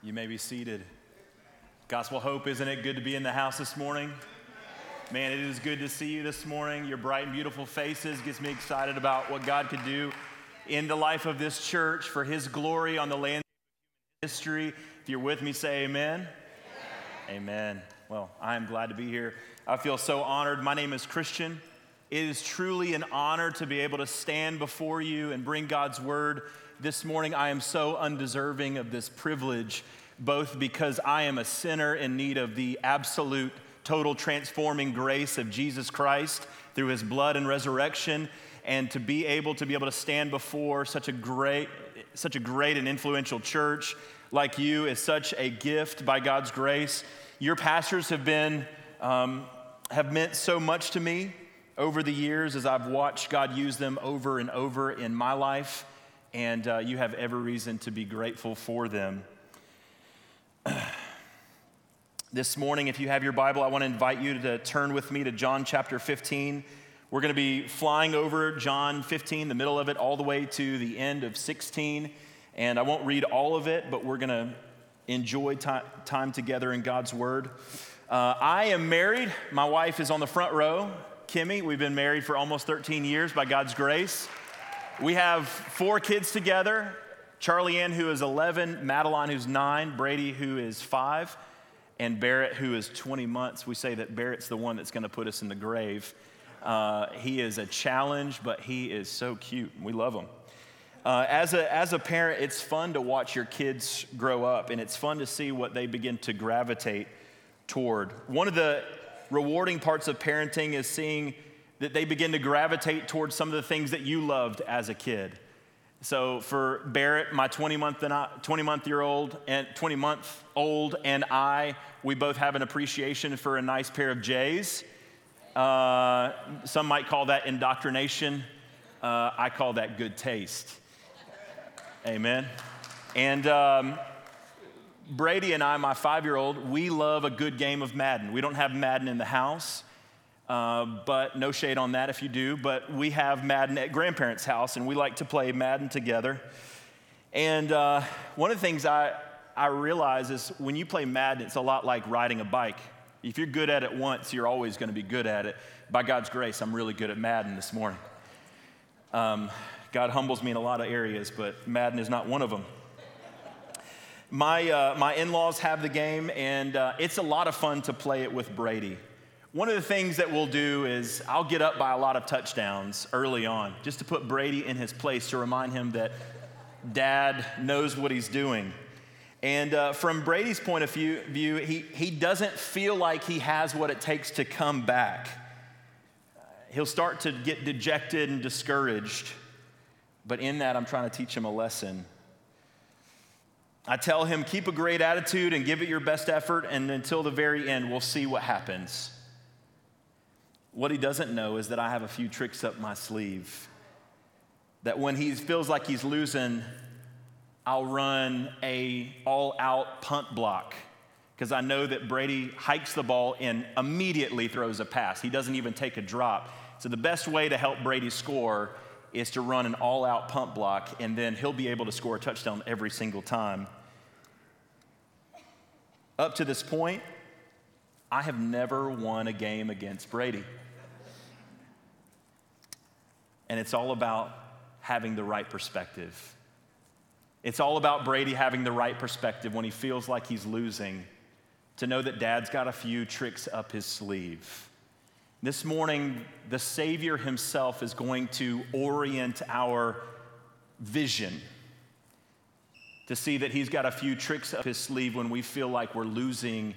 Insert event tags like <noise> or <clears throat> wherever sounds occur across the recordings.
You may be seated. Gospel Hope, isn't it good to be in the house this morning? Man, it is good to see you this morning. Your bright and beautiful faces gets me excited about what God could do in the life of this church for His glory on the land of history. If you're with me, say amen. Amen. amen. Well, I am glad to be here. I feel so honored. My name is Christian. It is truly an honor to be able to stand before you and bring God's word this morning, I am so undeserving of this privilege, both because I am a sinner in need of the absolute, total transforming grace of Jesus Christ through his blood and resurrection, and to be able to be able to stand before such a great, such a great and influential church like you is such a gift by God's grace. Your pastors have been um, have meant so much to me over the years as I've watched God use them over and over in my life and uh, you have every reason to be grateful for them. <clears throat> this morning, if you have your Bible, I want to invite you to turn with me to John chapter 15. We're going to be flying over John 15, the middle of it, all the way to the end of 16. And I won't read all of it, but we're going to enjoy time together in God's Word. Uh, I am married. My wife is on the front row, Kimmy. We've been married for almost 13 years by God's grace. We have four kids together Charlie Ann, who is 11, Madeline, who's nine, Brady, who is five, and Barrett, who is 20 months. We say that Barrett's the one that's going to put us in the grave. Uh, he is a challenge, but he is so cute. We love him. Uh, as, a, as a parent, it's fun to watch your kids grow up, and it's fun to see what they begin to gravitate toward. One of the rewarding parts of parenting is seeing that they begin to gravitate towards some of the things that you loved as a kid. So for Barrett, my 20 month, 20 month year old and 20 month old and I, we both have an appreciation for a nice pair of J's. Uh, some might call that indoctrination. Uh, I call that good taste. Amen. And um, Brady and I, my five year old, we love a good game of Madden. We don't have Madden in the house. Uh, but no shade on that if you do. But we have Madden at grandparents' house, and we like to play Madden together. And uh, one of the things I, I realize is when you play Madden, it's a lot like riding a bike. If you're good at it once, you're always going to be good at it. By God's grace, I'm really good at Madden this morning. Um, God humbles me in a lot of areas, but Madden is not one of them. My, uh, my in laws have the game, and uh, it's a lot of fun to play it with Brady. One of the things that we'll do is I'll get up by a lot of touchdowns early on just to put Brady in his place to remind him that dad knows what he's doing. And uh, from Brady's point of view, he, he doesn't feel like he has what it takes to come back. He'll start to get dejected and discouraged. But in that, I'm trying to teach him a lesson. I tell him, keep a great attitude and give it your best effort, and until the very end, we'll see what happens. What he doesn't know is that I have a few tricks up my sleeve. That when he feels like he's losing, I'll run a all-out punt block because I know that Brady hikes the ball and immediately throws a pass. He doesn't even take a drop. So the best way to help Brady score is to run an all-out punt block and then he'll be able to score a touchdown every single time. Up to this point, I have never won a game against Brady. And it's all about having the right perspective. It's all about Brady having the right perspective when he feels like he's losing, to know that dad's got a few tricks up his sleeve. This morning, the Savior himself is going to orient our vision to see that he's got a few tricks up his sleeve when we feel like we're losing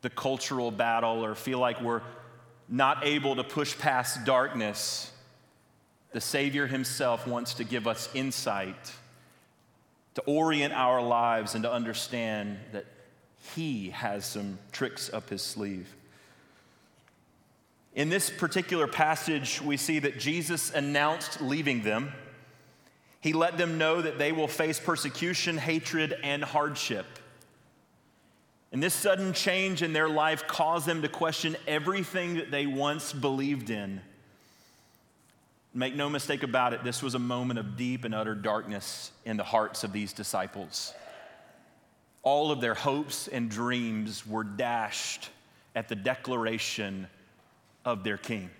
the cultural battle or feel like we're not able to push past darkness the Savior Himself wants to give us insight to orient our lives and to understand that He has some tricks up His sleeve. In this particular passage, we see that Jesus announced leaving them. He let them know that they will face persecution, hatred, and hardship. And this sudden change in their life caused them to question everything that they once believed in. Make no mistake about it, this was a moment of deep and utter darkness in the hearts of these disciples. all of their hopes and dreams were dashed at the declaration of their king.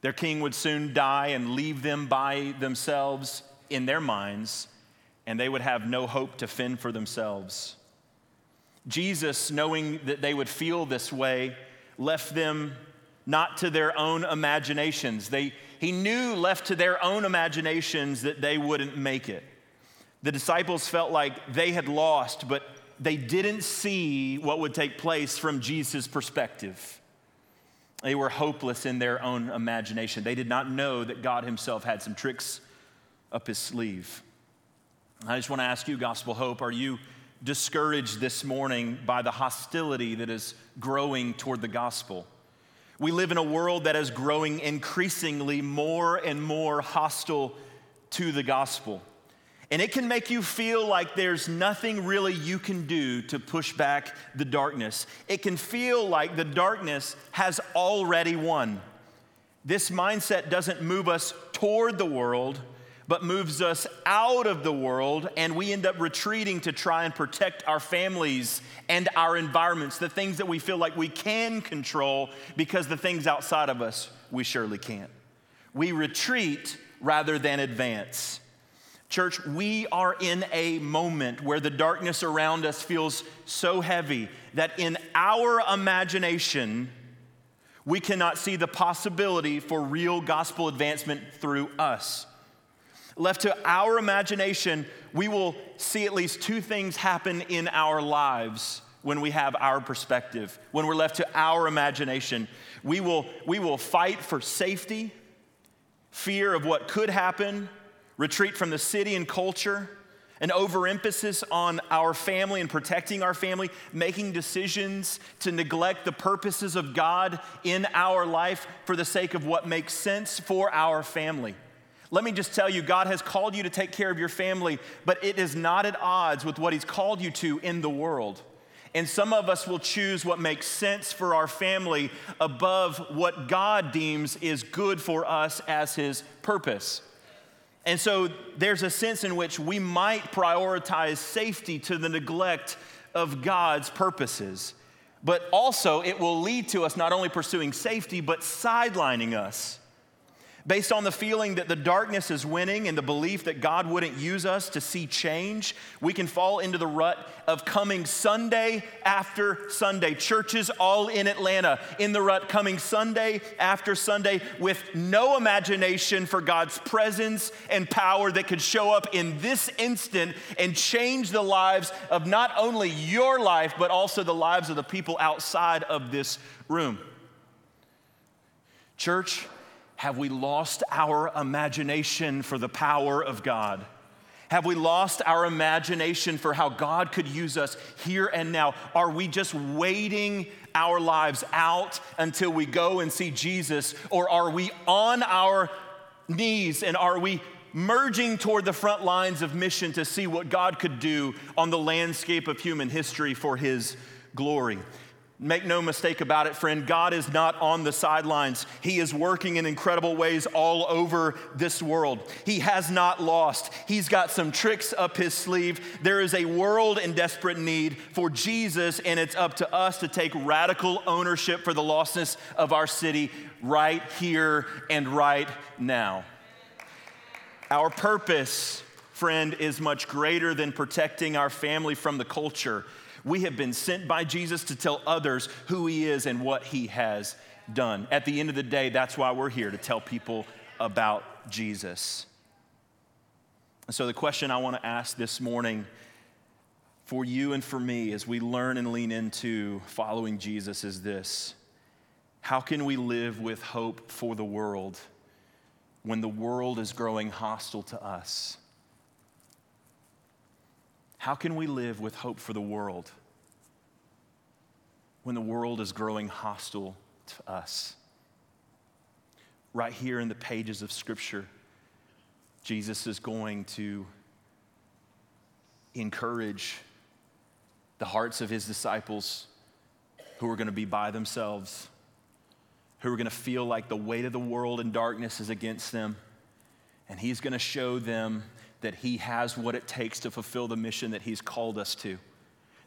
Their king would soon die and leave them by themselves in their minds, and they would have no hope to fend for themselves. Jesus, knowing that they would feel this way, left them not to their own imaginations. They, he knew, left to their own imaginations, that they wouldn't make it. The disciples felt like they had lost, but they didn't see what would take place from Jesus' perspective. They were hopeless in their own imagination. They did not know that God Himself had some tricks up His sleeve. I just want to ask you, Gospel Hope, are you discouraged this morning by the hostility that is growing toward the gospel? We live in a world that is growing increasingly more and more hostile to the gospel. And it can make you feel like there's nothing really you can do to push back the darkness. It can feel like the darkness has already won. This mindset doesn't move us toward the world, but moves us out of the world, and we end up retreating to try and protect our families and our environments, the things that we feel like we can control, because the things outside of us we surely can't. We retreat rather than advance. Church, we are in a moment where the darkness around us feels so heavy that in our imagination, we cannot see the possibility for real gospel advancement through us. Left to our imagination, we will see at least two things happen in our lives when we have our perspective. When we're left to our imagination, we will, we will fight for safety, fear of what could happen, retreat from the city and culture, an overemphasis on our family and protecting our family, making decisions to neglect the purposes of God in our life for the sake of what makes sense for our family. Let me just tell you, God has called you to take care of your family, but it is not at odds with what He's called you to in the world. And some of us will choose what makes sense for our family above what God deems is good for us as His purpose. And so there's a sense in which we might prioritize safety to the neglect of God's purposes. But also, it will lead to us not only pursuing safety, but sidelining us Based on the feeling that the darkness is winning and the belief that God wouldn't use us to see change, we can fall into the rut of coming Sunday after Sunday. Churches all in Atlanta in the rut, coming Sunday after Sunday with no imagination for God's presence and power that could show up in this instant and change the lives of not only your life, but also the lives of the people outside of this room. Church, have we lost our imagination for the power of God? Have we lost our imagination for how God could use us here and now? Are we just waiting our lives out until we go and see Jesus? Or are we on our knees and are we merging toward the front lines of mission to see what God could do on the landscape of human history for His glory? Make no mistake about it, friend, God is not on the sidelines. He is working in incredible ways all over this world. He has not lost. He's got some tricks up his sleeve. There is a world in desperate need for Jesus, and it's up to us to take radical ownership for the lostness of our city right here and right now. Our purpose, friend, is much greater than protecting our family from the culture. We have been sent by Jesus to tell others who he is and what he has done. At the end of the day, that's why we're here to tell people about Jesus. And so, the question I want to ask this morning for you and for me as we learn and lean into following Jesus is this How can we live with hope for the world when the world is growing hostile to us? How can we live with hope for the world when the world is growing hostile to us? Right here in the pages of Scripture, Jesus is going to encourage the hearts of his disciples who are going to be by themselves, who are going to feel like the weight of the world and darkness is against them. And he's going to show them that He has what it takes to fulfill the mission that He's called us to.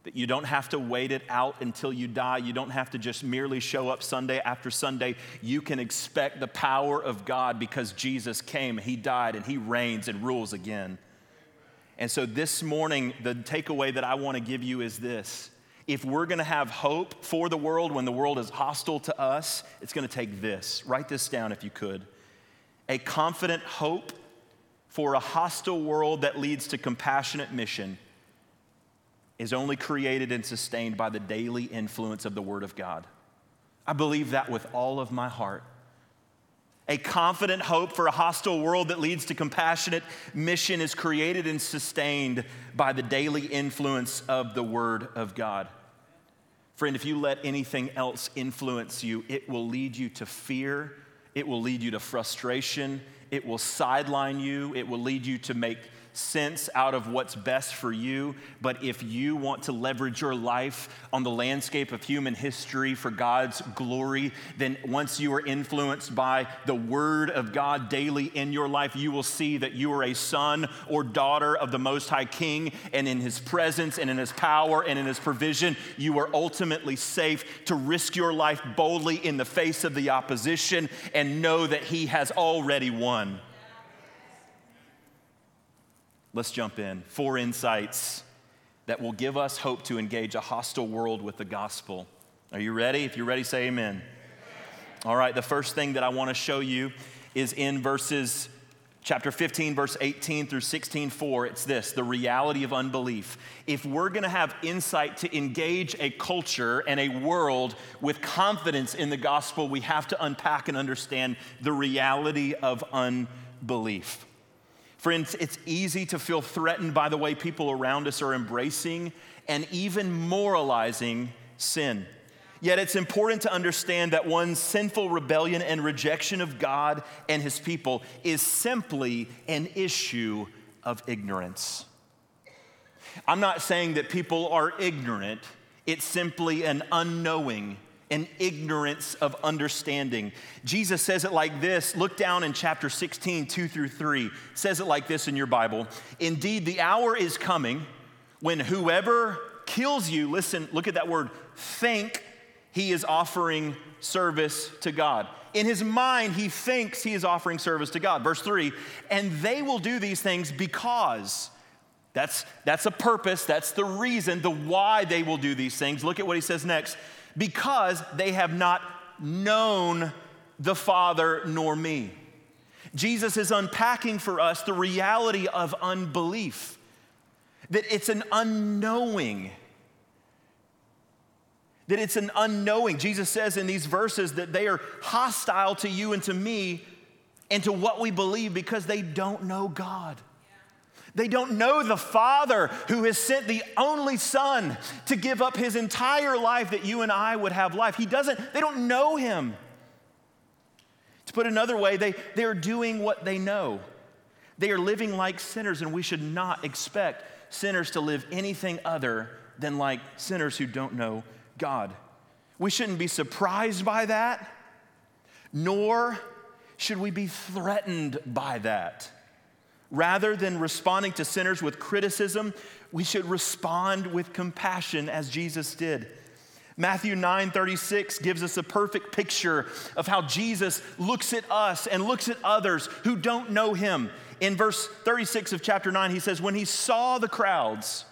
that you don't have to wait it out until you die. You don't have to just merely show up Sunday after Sunday. You can expect the power of God because Jesus came, He died, and He reigns and rules again. And so this morning, the takeaway that I want to give you is this. If we're going to have hope for the world when the world is hostile to us, it's going to take this. Write this down if you could. A confident hope for a hostile world that leads to compassionate mission is only created and sustained by the daily influence of the Word of God. I believe that with all of my heart. A confident hope for a hostile world that leads to compassionate mission is created and sustained by the daily influence of the Word of God. Friend, if you let anything else influence you, it will lead you to fear, it will lead you to frustration, it will sideline you, it will lead you to make sense out of what's best for you. But if you want to leverage your life on the landscape of human history for God's glory, then once you are influenced by the Word of God daily in your life, you will see that you are a son or daughter of the Most High King, and in His presence and in His power and in His provision, you are ultimately safe to risk your life boldly in the face of the opposition and know that He has already won. Let's jump in. Four insights that will give us hope to engage a hostile world with the gospel. Are you ready? If you're ready, say amen. All right, the first thing that I want to show you is in verses chapter 15 verse 18 through 16 4 it's this the reality of unbelief if we're going to have insight to engage a culture and a world with confidence in the gospel we have to unpack and understand the reality of unbelief Friends, it's easy to feel threatened by the way people around us are embracing and even moralizing sin. Yet it's important to understand that one's sinful rebellion and rejection of God and his people is simply an issue of ignorance. I'm not saying that people are ignorant, it's simply an unknowing an ignorance of understanding. Jesus says it like this. Look down in chapter 16, 2 through 3. It says it like this in your Bible. Indeed, the hour is coming when whoever kills you, listen, look at that word, think he is offering service to God. In his mind, he thinks he is offering service to God. Verse 3 and they will do these things because. That's, that's a purpose, that's the reason, the why they will do these things. Look at what he says next because they have not known the Father nor me. Jesus is unpacking for us the reality of unbelief, that it's an unknowing. That it's an unknowing. Jesus says in these verses that they are hostile to you and to me and to what we believe because they don't know God. They don't know the Father who has sent the only Son to give up his entire life that you and I would have life. He doesn't, they don't know him. To put another way, they, they're doing what they know. They are living like sinners, and we should not expect sinners to live anything other than like sinners who don't know God. We shouldn't be surprised by that, nor should we be threatened by that. Rather than responding to sinners with criticism, we should respond with compassion as Jesus did. Matthew 9 36 gives us a perfect picture of how Jesus looks at us and looks at others who don't know him. In verse 36 of chapter 9, he says, When he saw the crowds,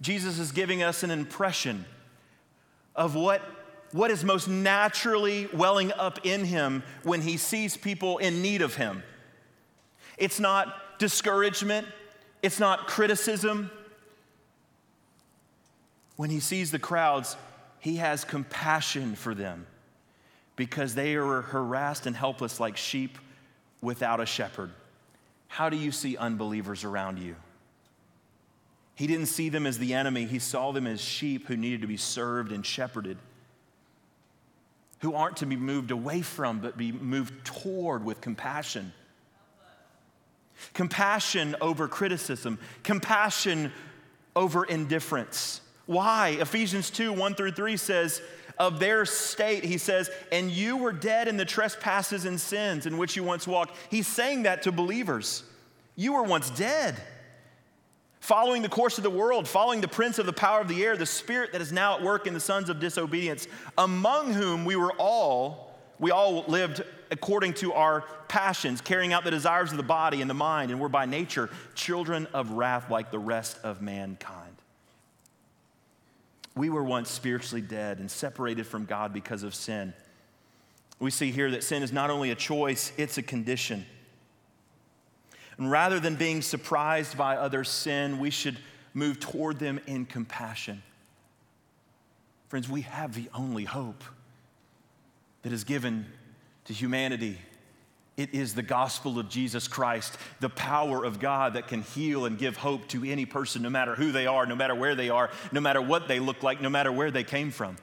Jesus is giving us an impression of what, what is most naturally welling up in him when he sees people in need of him. It's not discouragement, it's not criticism. When he sees the crowds, he has compassion for them because they are harassed and helpless like sheep without a shepherd. How do you see unbelievers around you? He didn't see them as the enemy, he saw them as sheep who needed to be served and shepherded, who aren't to be moved away from, but be moved toward with compassion. Compassion over criticism, compassion over indifference. Why? Ephesians 2 1 through 3 says, of their state, he says, and you were dead in the trespasses and sins in which you once walked. He's saying that to believers. You were once dead following the course of the world, following the prince of the power of the air, the spirit that is now at work in the sons of disobedience, among whom we were all, we all lived according to our passions, carrying out the desires of the body and the mind, and were by nature children of wrath like the rest of mankind. We were once spiritually dead and separated from God because of sin. We see here that sin is not only a choice, it's a condition. And rather than being surprised by others' sin, we should move toward them in compassion. Friends, we have the only hope that is given to humanity. It is the gospel of Jesus Christ, the power of God that can heal and give hope to any person, no matter who they are, no matter where they are, no matter what they look like, no matter where they came from.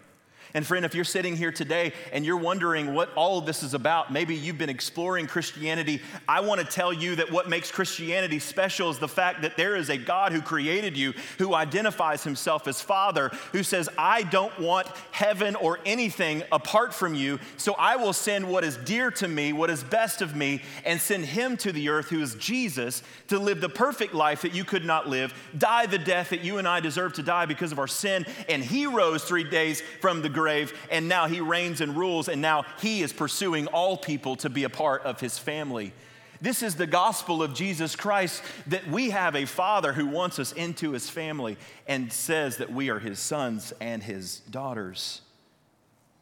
And friend, if you're sitting here today and you're wondering what all of this is about, maybe you've been exploring Christianity, I want to tell you that what makes Christianity special is the fact that there is a God who created you, who identifies himself as Father, who says, I don't want heaven or anything apart from you, so I will send what is dear to me, what is best of me, and send him to the earth, who is Jesus, to live the perfect life that you could not live, die the death that you and I deserve to die because of our sin, and he rose three days from the grave grave, and now he reigns and rules, and now he is pursuing all people to be a part of his family. This is the gospel of Jesus Christ that we have a father who wants us into his family and says that we are his sons and his daughters.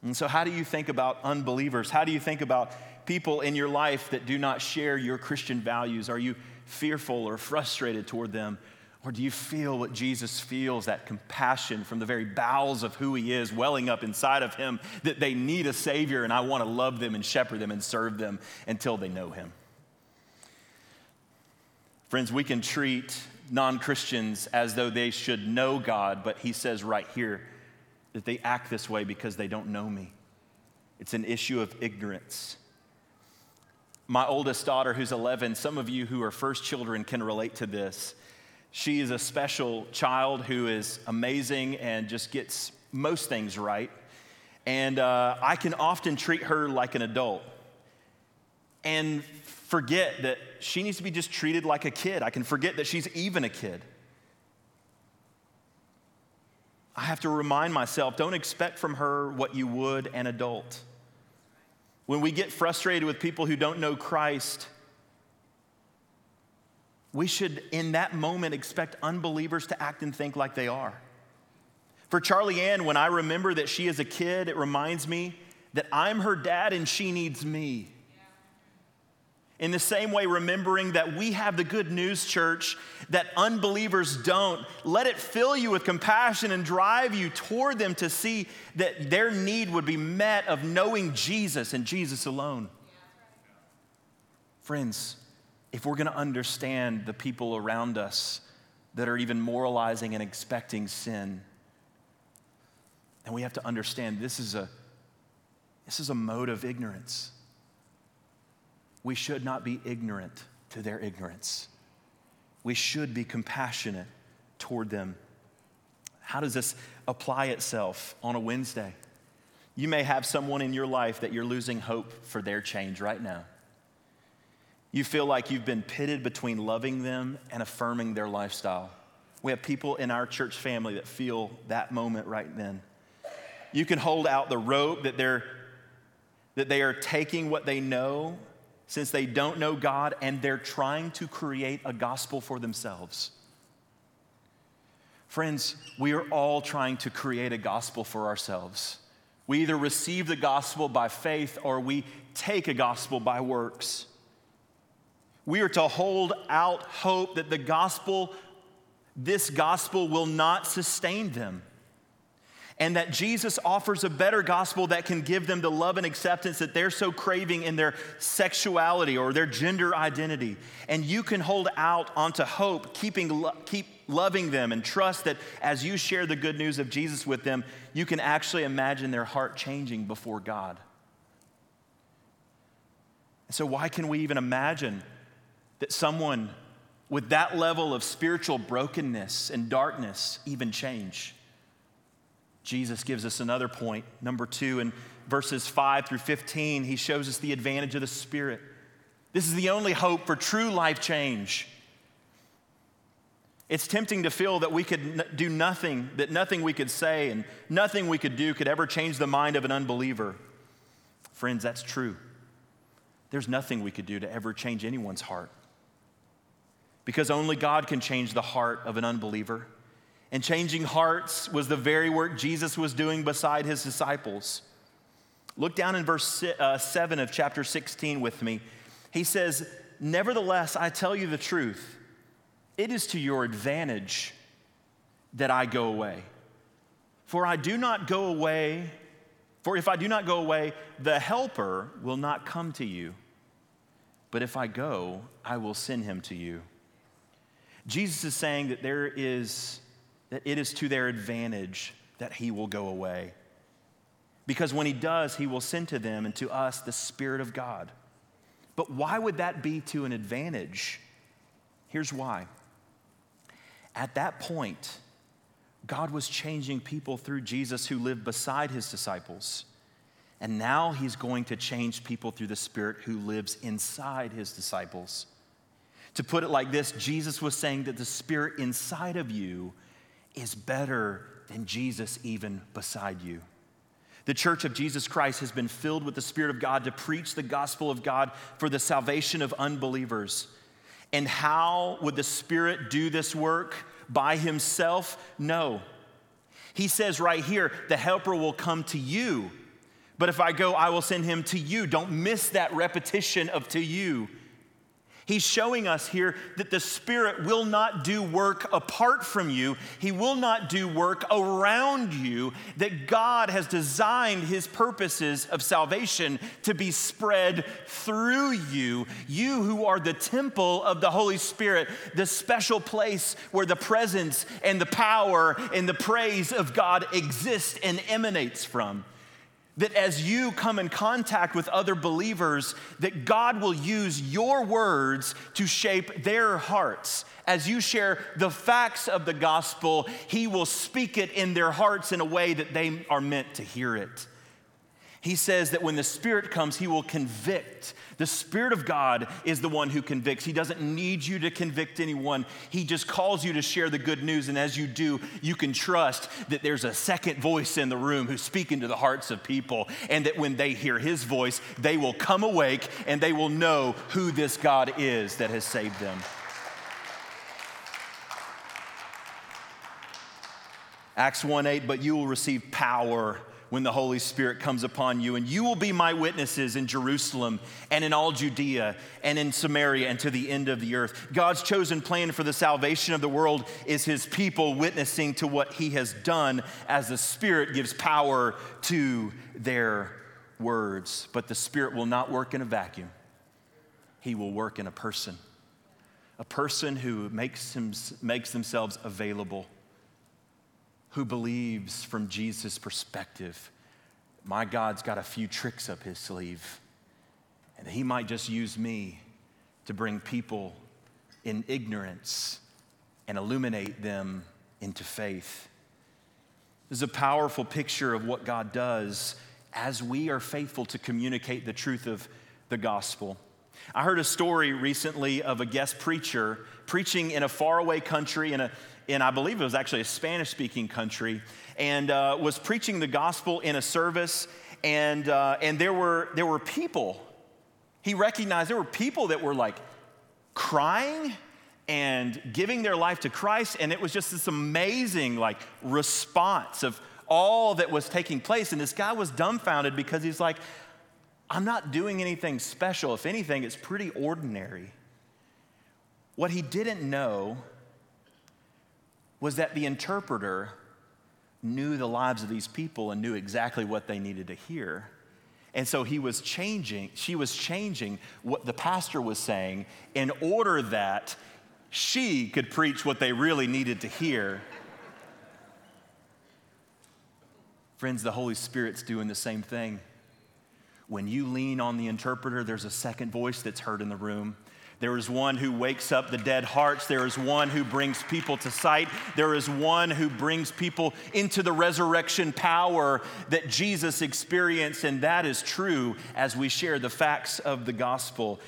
And so, how do you think about unbelievers? How do you think about people in your life that do not share your Christian values? Are you fearful or frustrated toward them? Or do you feel what Jesus feels, that compassion from the very bowels of who he is, welling up inside of him, that they need a Savior and I want to love them and shepherd them and serve them until they know him? Friends, we can treat non Christians as though they should know God, but he says right here that they act this way because they don't know me. It's an issue of ignorance. My oldest daughter, who's 11, some of you who are first children can relate to this she is a special child who is amazing and just gets most things right. And uh, I can often treat her like an adult and forget that she needs to be just treated like a kid. I can forget that she's even a kid. I have to remind myself don't expect from her what you would an adult. When we get frustrated with people who don't know Christ, we should, in that moment, expect unbelievers to act and think like they are. For Charlie Ann, when I remember that she is a kid, it reminds me that I'm her dad and she needs me. In the same way, remembering that we have the good news, church, that unbelievers don't, let it fill you with compassion and drive you toward them to see that their need would be met of knowing Jesus and Jesus alone. Friends, if we're going to understand the people around us that are even moralizing and expecting sin, then we have to understand this is a, this is a mode of ignorance. We should not be ignorant to their ignorance. We should be compassionate toward them. How does this apply itself on a Wednesday? You may have someone in your life that you're losing hope for their change right now. You feel like you've been pitted between loving them and affirming their lifestyle. We have people in our church family that feel that moment right then. You can hold out the rope that they're that they are taking what they know since they don't know God and they're trying to create a gospel for themselves. Friends, we are all trying to create a gospel for ourselves. We either receive the gospel by faith or we take a gospel by works. We are to hold out hope that the gospel, this gospel, will not sustain them. And that Jesus offers a better gospel that can give them the love and acceptance that they're so craving in their sexuality or their gender identity. And you can hold out onto hope, keeping, keep loving them, and trust that as you share the good news of Jesus with them, you can actually imagine their heart changing before God. So, why can we even imagine that someone with that level of spiritual brokenness and darkness even change. Jesus gives us another point, number two, in verses 5 through 15, he shows us the advantage of the Spirit. This is the only hope for true life change. It's tempting to feel that we could do nothing, that nothing we could say and nothing we could do could ever change the mind of an unbeliever. Friends, that's true. There's nothing we could do to ever change anyone's heart. Because only God can change the heart of an unbeliever. And changing hearts was the very work Jesus was doing beside his disciples. Look down in verse uh, 7 of chapter 16 with me. He says, Nevertheless, I tell you the truth. It is to your advantage that I go away. For I do not go away, for if I do not go away, the Helper will not come to you. But if I go, I will send him to you. Jesus is saying that there is that it is to their advantage that he will go away. Because when he does, he will send to them and to us the Spirit of God. But why would that be to an advantage? Here's why. At that point, God was changing people through Jesus who lived beside his disciples. And now he's going to change people through the Spirit who lives inside his disciples. To put it like this, Jesus was saying that the Spirit inside of you is better than Jesus even beside you. The church of Jesus Christ has been filled with the Spirit of God to preach the gospel of God for the salvation of unbelievers. And how would the Spirit do this work by himself? No. He says right here, the helper will come to you. But if I go, I will send him to you. Don't miss that repetition of to you. He's showing us here that the Spirit will not do work apart from you. He will not do work around you, that God has designed His purposes of salvation to be spread through you. You who are the temple of the Holy Spirit, the special place where the presence and the power and the praise of God exist and emanates from that as you come in contact with other believers that god will use your words to shape their hearts. As you share the facts of the gospel he will speak it in their hearts in a way that they are meant to hear it he says that when the Spirit comes, He will convict. The Spirit of God is the one who convicts. He doesn't need you to convict anyone. He just calls you to share the good news. And as you do, you can trust that there's a second voice in the room who's speaking to the hearts of people. And that when they hear His voice, they will come awake and they will know who this God is that has saved them. Acts 1 8, but you will receive power when the Holy Spirit comes upon you, and you will be my witnesses in Jerusalem and in all Judea and in Samaria and to the end of the earth. God's chosen plan for the salvation of the world is his people witnessing to what he has done as the Spirit gives power to their words. But the Spirit will not work in a vacuum, he will work in a person. A person who makes, him, makes themselves available who believes from Jesus' perspective, my God's got a few tricks up his sleeve, and he might just use me to bring people in ignorance and illuminate them into faith. This is a powerful picture of what God does as we are faithful to communicate the truth of the gospel. I heard a story recently of a guest preacher preaching in a faraway country in a in, I believe it was actually a Spanish speaking country, and uh, was preaching the gospel in a service. And, uh, and there, were, there were people, he recognized there were people that were like crying and giving their life to Christ. And it was just this amazing like response of all that was taking place. And this guy was dumbfounded because he's like, I'm not doing anything special. If anything, it's pretty ordinary. What he didn't know was that the interpreter knew the lives of these people and knew exactly what they needed to hear. And so he was changing, she was changing what the pastor was saying in order that she could preach what they really needed to hear. Friends, the Holy Spirit's doing the same thing. When you lean on the interpreter, there's a second voice that's heard in the room. There is one who wakes up the dead hearts. There is one who brings people to sight. There is one who brings people into the resurrection power that Jesus experienced. And that is true as we share the facts of the gospel.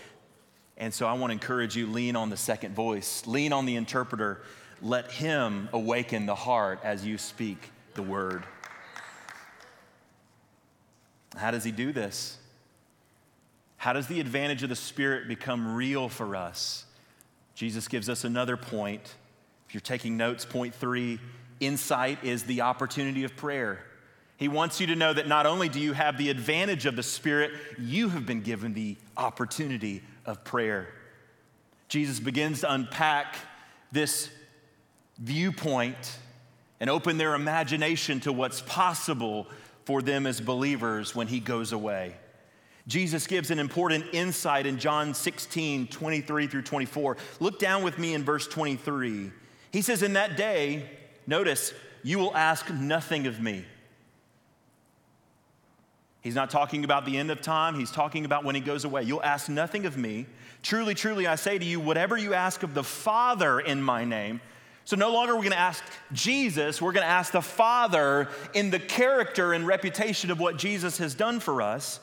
And so I want to encourage you lean on the second voice, lean on the interpreter, let Him awaken the heart as you speak the word. How does He do this? How does the advantage of the Spirit become real for us? Jesus gives us another point. If you're taking notes, point three insight is the opportunity of prayer. He wants you to know that not only do you have the advantage of the Spirit, you have been given the opportunity of prayer. Jesus begins to unpack this viewpoint and open their imagination to what's possible for them as believers when he goes away. Jesus gives an important insight in John 16, 23 through 24. Look down with me in verse 23. He says, In that day, notice, you will ask nothing of me. He's not talking about the end of time, he's talking about when he goes away. You'll ask nothing of me. Truly, truly, I say to you, whatever you ask of the Father in my name, so no longer are we going to ask Jesus, we're going to ask the Father in the character and reputation of what Jesus has done for us.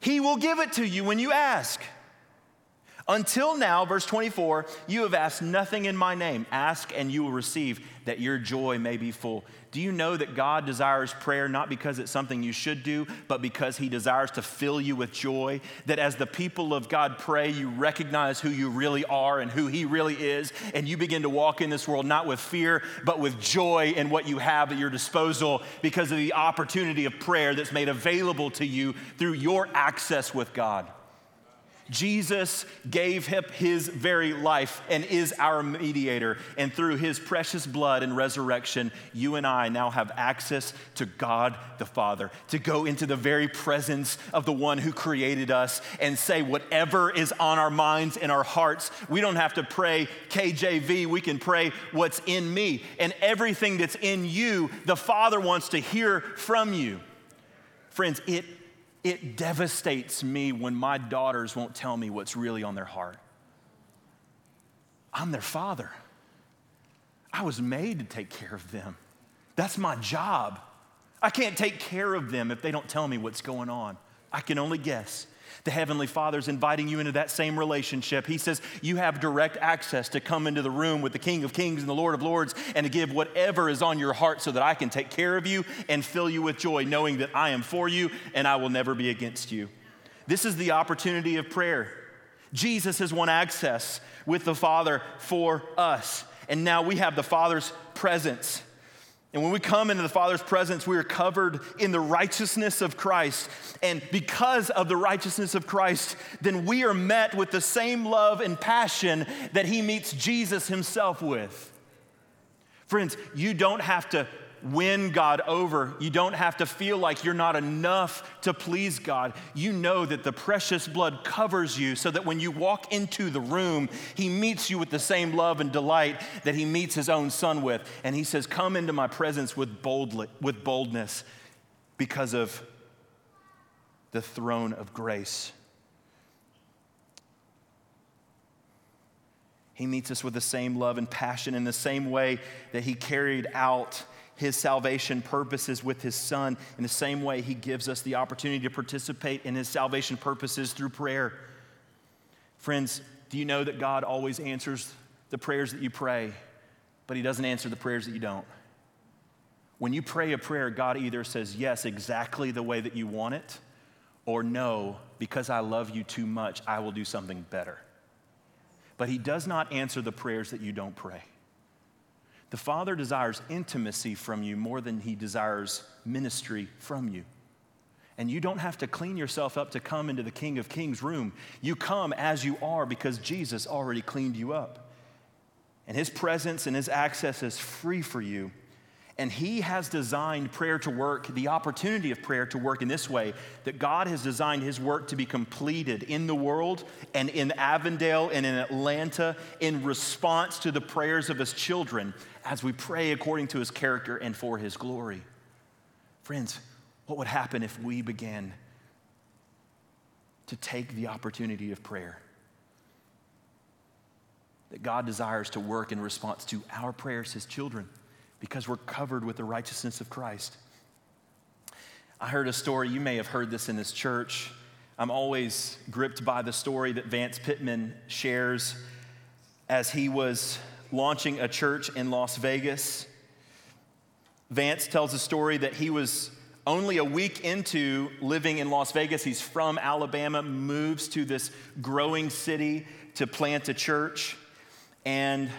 He will give it to you when you ask. Until now, verse 24, you have asked nothing in my name. Ask and you will receive, that your joy may be full. Do you know that God desires prayer not because it's something you should do, but because He desires to fill you with joy? That as the people of God pray, you recognize who you really are and who He really is, and you begin to walk in this world not with fear, but with joy in what you have at your disposal because of the opportunity of prayer that's made available to you through your access with God. Jesus gave him his very life and is our mediator. And through his precious blood and resurrection, you and I now have access to God the Father, to go into the very presence of the one who created us and say whatever is on our minds and our hearts. We don't have to pray KJV, we can pray what's in me. And everything that's in you, the Father wants to hear from you. Friends, it it devastates me when my daughters won't tell me what's really on their heart. I'm their father. I was made to take care of them. That's my job. I can't take care of them if they don't tell me what's going on. I can only guess the Heavenly Father's inviting you into that same relationship. He says, You have direct access to come into the room with the King of Kings and the Lord of Lords and to give whatever is on your heart so that I can take care of you and fill you with joy, knowing that I am for you and I will never be against you. This is the opportunity of prayer. Jesus has won access with the Father for us. And now we have the Father's presence. And when we come into the Father's presence, we are covered in the righteousness of Christ. And because of the righteousness of Christ, then we are met with the same love and passion that He meets Jesus Himself with. Friends, you don't have to win God over. You don't have to feel like you're not enough to please God. You know that the precious blood covers you so that when you walk into the room, He meets you with the same love and delight that He meets His own Son with. And He says, Come into my presence with, boldly, with boldness because of the throne of grace. He meets us with the same love and passion in the same way that He carried out his salvation purposes with his son. In the same way, he gives us the opportunity to participate in his salvation purposes through prayer. Friends, do you know that God always answers the prayers that you pray, but he doesn't answer the prayers that you don't? When you pray a prayer, God either says yes, exactly the way that you want it, or no, because I love you too much, I will do something better. But he does not answer the prayers that you don't pray. The Father desires intimacy from you more than he desires ministry from you. And you don't have to clean yourself up to come into the King of Kings room. You come as you are because Jesus already cleaned you up. And his presence and his access is free for you. And he has designed prayer to work, the opportunity of prayer to work in this way that God has designed his work to be completed in the world and in Avondale and in Atlanta in response to the prayers of his children as we pray according to his character and for his glory. Friends, what would happen if we began to take the opportunity of prayer? That God desires to work in response to our prayers, his children because we're covered with the righteousness of Christ. I heard a story, you may have heard this in this church. I'm always gripped by the story that Vance Pitman shares as he was launching a church in Las Vegas. Vance tells a story that he was only a week into living in Las Vegas. He's from Alabama, moves to this growing city to plant a church. And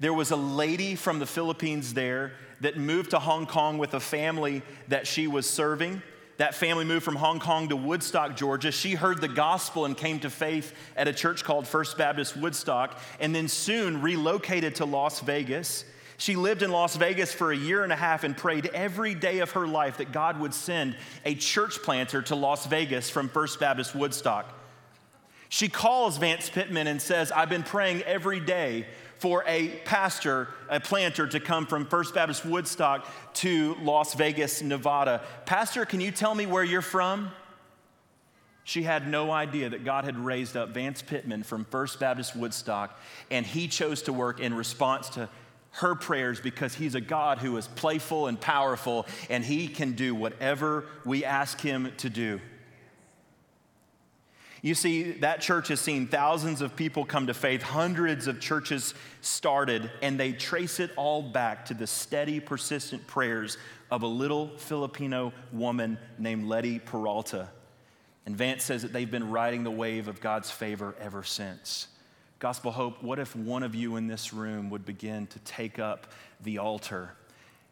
there was a lady from the Philippines there that moved to Hong Kong with a family that she was serving. That family moved from Hong Kong to Woodstock, Georgia. She heard the gospel and came to faith at a church called First Baptist Woodstock, and then soon relocated to Las Vegas. She lived in Las Vegas for a year and a half and prayed every day of her life that God would send a church planter to Las Vegas from First Baptist Woodstock. She calls Vance Pitman and says, I've been praying every day for a pastor, a planter to come from First Baptist Woodstock to Las Vegas, Nevada. Pastor, can you tell me where you're from? She had no idea that God had raised up Vance Pitman from First Baptist Woodstock, and he chose to work in response to her prayers because he's a God who is playful and powerful, and he can do whatever we ask him to do. You see, that church has seen thousands of people come to faith, hundreds of churches started, and they trace it all back to the steady, persistent prayers of a little Filipino woman named Letty Peralta. And Vance says that they've been riding the wave of God's favor ever since. Gospel Hope, what if one of you in this room would begin to take up the altar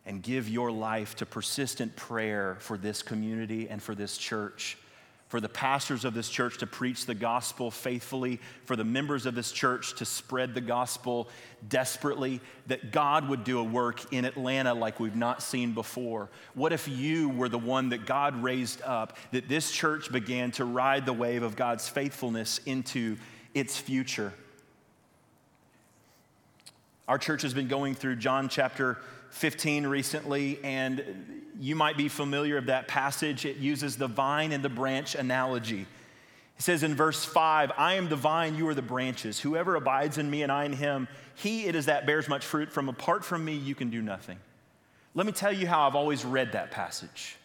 and give your life to persistent prayer for this community and for this church? For the pastors of this church to preach the gospel faithfully, for the members of this church to spread the gospel desperately, that God would do a work in Atlanta like we've not seen before. What if you were the one that God raised up, that this church began to ride the wave of God's faithfulness into its future? Our church has been going through John chapter 15 recently, and you might be familiar of that passage. It uses the vine and the branch analogy. It says in verse 5, I am the vine, you are the branches. Whoever abides in me and I in him, he it is that bears much fruit. From apart from me, you can do nothing. Let me tell you how I've always read that passage.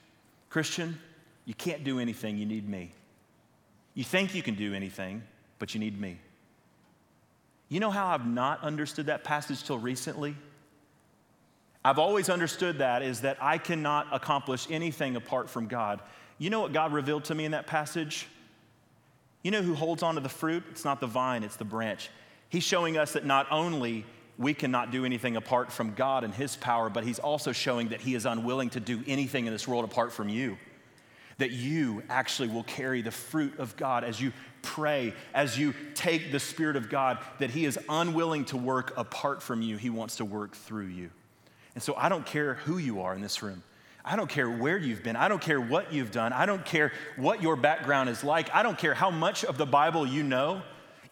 Christian, you can't do anything, you need me. You think you can do anything, but you need me. You know how I've not understood that passage till recently? I've always understood that is that I cannot accomplish anything apart from God. You know what God revealed to me in that passage? You know who holds on to the fruit? It's not the vine, it's the branch. He's showing us that not only we cannot do anything apart from God and His power, but He's also showing that He is unwilling to do anything in this world apart from you. That you actually will carry the fruit of God as you pray, as you take the Spirit of God, that He is unwilling to work apart from you. He wants to work through you. And so I don't care who you are in this room. I don't care where you've been. I don't care what you've done. I don't care what your background is like. I don't care how much of the Bible you know.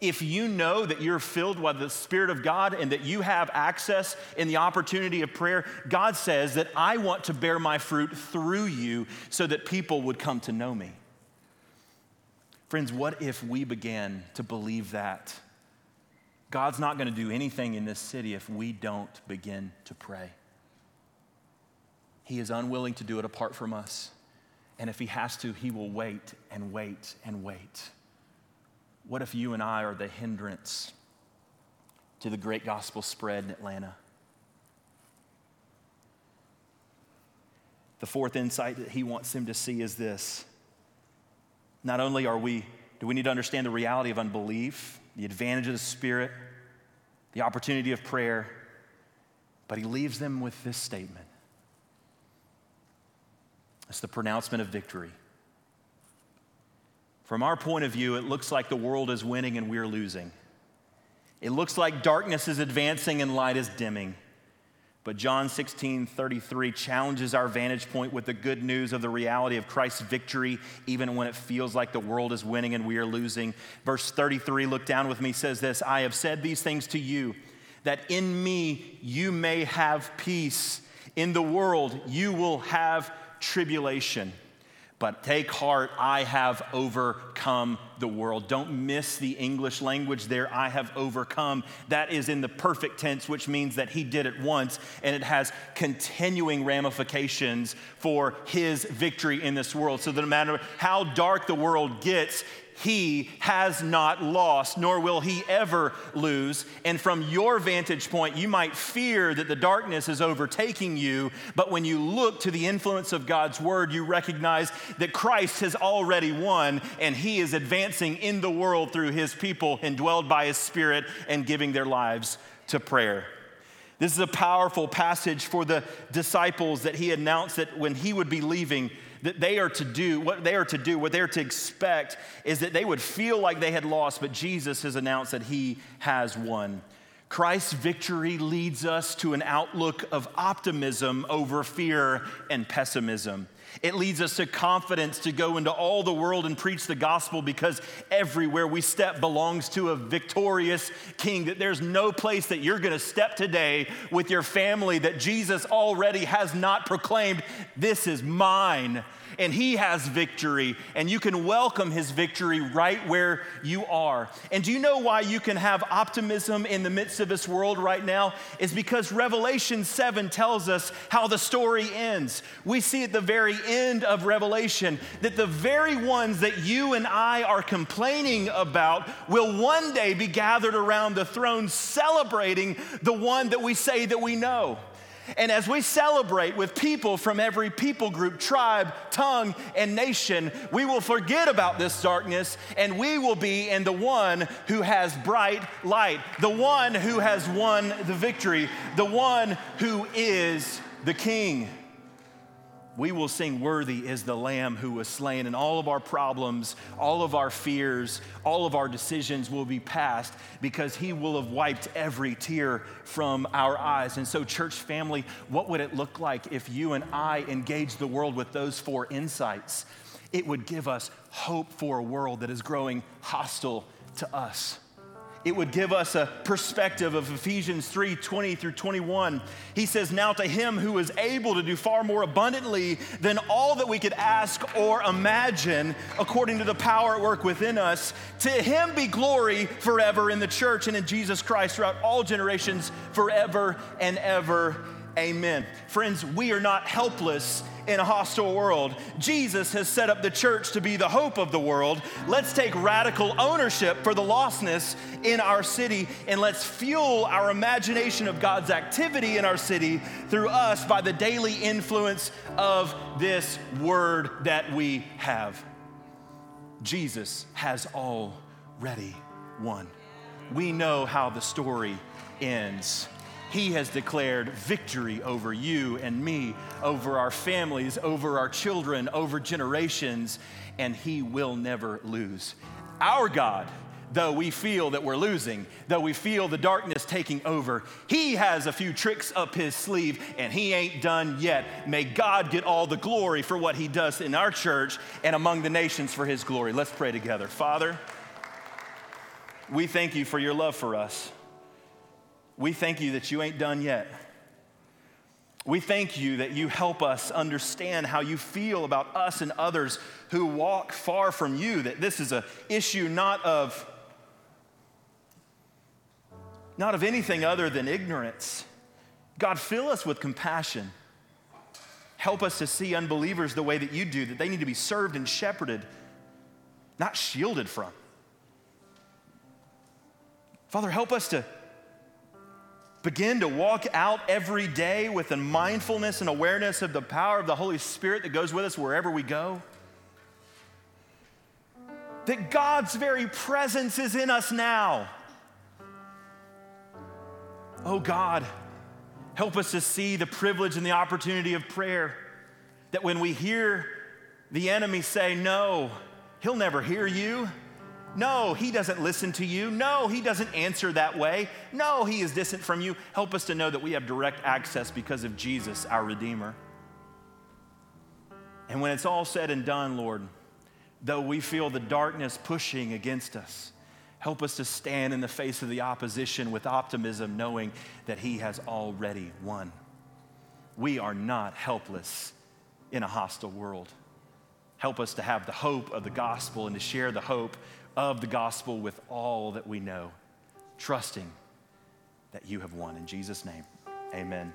If you know that you're filled with the Spirit of God and that you have access in the opportunity of prayer, God says that I want to bear my fruit through you so that people would come to know me. Friends, what if we began to believe that? God's not going to do anything in this city if we don't begin to pray. He is unwilling to do it apart from us. And if he has to, he will wait and wait and wait. What if you and I are the hindrance to the great gospel spread in Atlanta? The fourth insight that he wants them to see is this. Not only are we, do we need to understand the reality of unbelief, the advantage of the Spirit, the opportunity of prayer, but he leaves them with this statement it's the pronouncement of victory. From our point of view, it looks like the world is winning and we're losing. It looks like darkness is advancing and light is dimming. But John 16, 33 challenges our vantage point with the good news of the reality of Christ's victory, even when it feels like the world is winning and we are losing. Verse 33, look down with me, says this I have said these things to you, that in me you may have peace. In the world you will have tribulation. But take heart, I have overcome the world. Don't miss the English language there. I have overcome. That is in the perfect tense, which means that he did it once and it has continuing ramifications for his victory in this world. So that no matter how dark the world gets, he has not lost, nor will he ever lose. And from your vantage point, you might fear that the darkness is overtaking you, but when you look to the influence of God's word, you recognize that Christ has already won and he is advancing in the world through his people, indwelled by his spirit and giving their lives to prayer. This is a powerful passage for the disciples that he announced that when he would be leaving, that they are to do, what they are to do, what they are to expect is that they would feel like they had lost, but Jesus has announced that he has won. Christ's victory leads us to an outlook of optimism over fear and pessimism. It leads us to confidence to go into all the world and preach the gospel because everywhere we step belongs to a victorious king. That there's no place that you're going to step today with your family that Jesus already has not proclaimed, This is mine and he has victory, and you can welcome his victory right where you are. And do you know why you can have optimism in the midst of this world right now? Is because Revelation 7 tells us how the story ends. We see at the very end of Revelation that the very ones that you and I are complaining about will one day be gathered around the throne celebrating the one that we say that we know. And as we celebrate with people from every people group, tribe, tongue, and nation, we will forget about this darkness and we will be in the one who has bright light, the one who has won the victory, the one who is the king we will sing, Worthy is the Lamb who was slain, and all of our problems, all of our fears, all of our decisions will be past because He will have wiped every tear from our eyes. And so, church family, what would it look like if you and I engage the world with those four insights? It would give us hope for a world that is growing hostile to us it would give us a perspective of Ephesians 3 20 through 21. He says, Now to him who is able to do far more abundantly than all that we could ask or imagine, according to the power at work within us, to him be glory forever in the church and in Jesus Christ throughout all generations, forever and ever. Amen. Friends, we are not helpless in a hostile world. Jesus has set up the church to be the hope of the world. Let's take radical ownership for the lostness in our city and let's fuel our imagination of God's activity in our city through us by the daily influence of this word that we have. Jesus has already won. We know how the story ends. He has declared victory over you and me, over our families, over our children, over generations, and He will never lose. Our God, though we feel that we're losing, though we feel the darkness taking over, He has a few tricks up His sleeve and He ain't done yet. May God get all the glory for what He does in our church and among the nations for His glory. Let's pray together. Father, we thank you for your love for us we thank you that you ain't done yet. We thank you that you help us understand how you feel about us and others who walk far from you, that this is an issue not of not of anything other than ignorance. God, fill us with compassion. Help us to see unbelievers the way that you do, that they need to be served and shepherded, not shielded from. Father, help us to begin to walk out every day with a mindfulness and awareness of the power of the Holy Spirit that goes with us wherever we go. That God's very presence is in us now. Oh God, help us to see the privilege and the opportunity of prayer. That when we hear the enemy say, No, he'll never hear you. No, he doesn't listen to you. No, he doesn't answer that way. No, he is distant from you. Help us to know that we have direct access because of Jesus, our Redeemer. And when it's all said and done, Lord, though we feel the darkness pushing against us, help us to stand in the face of the opposition with optimism, knowing that he has already won. We are not helpless in a hostile world. Help us to have the hope of the gospel and to share the hope of the gospel with all that we know, trusting that you have won. In Jesus' name, amen.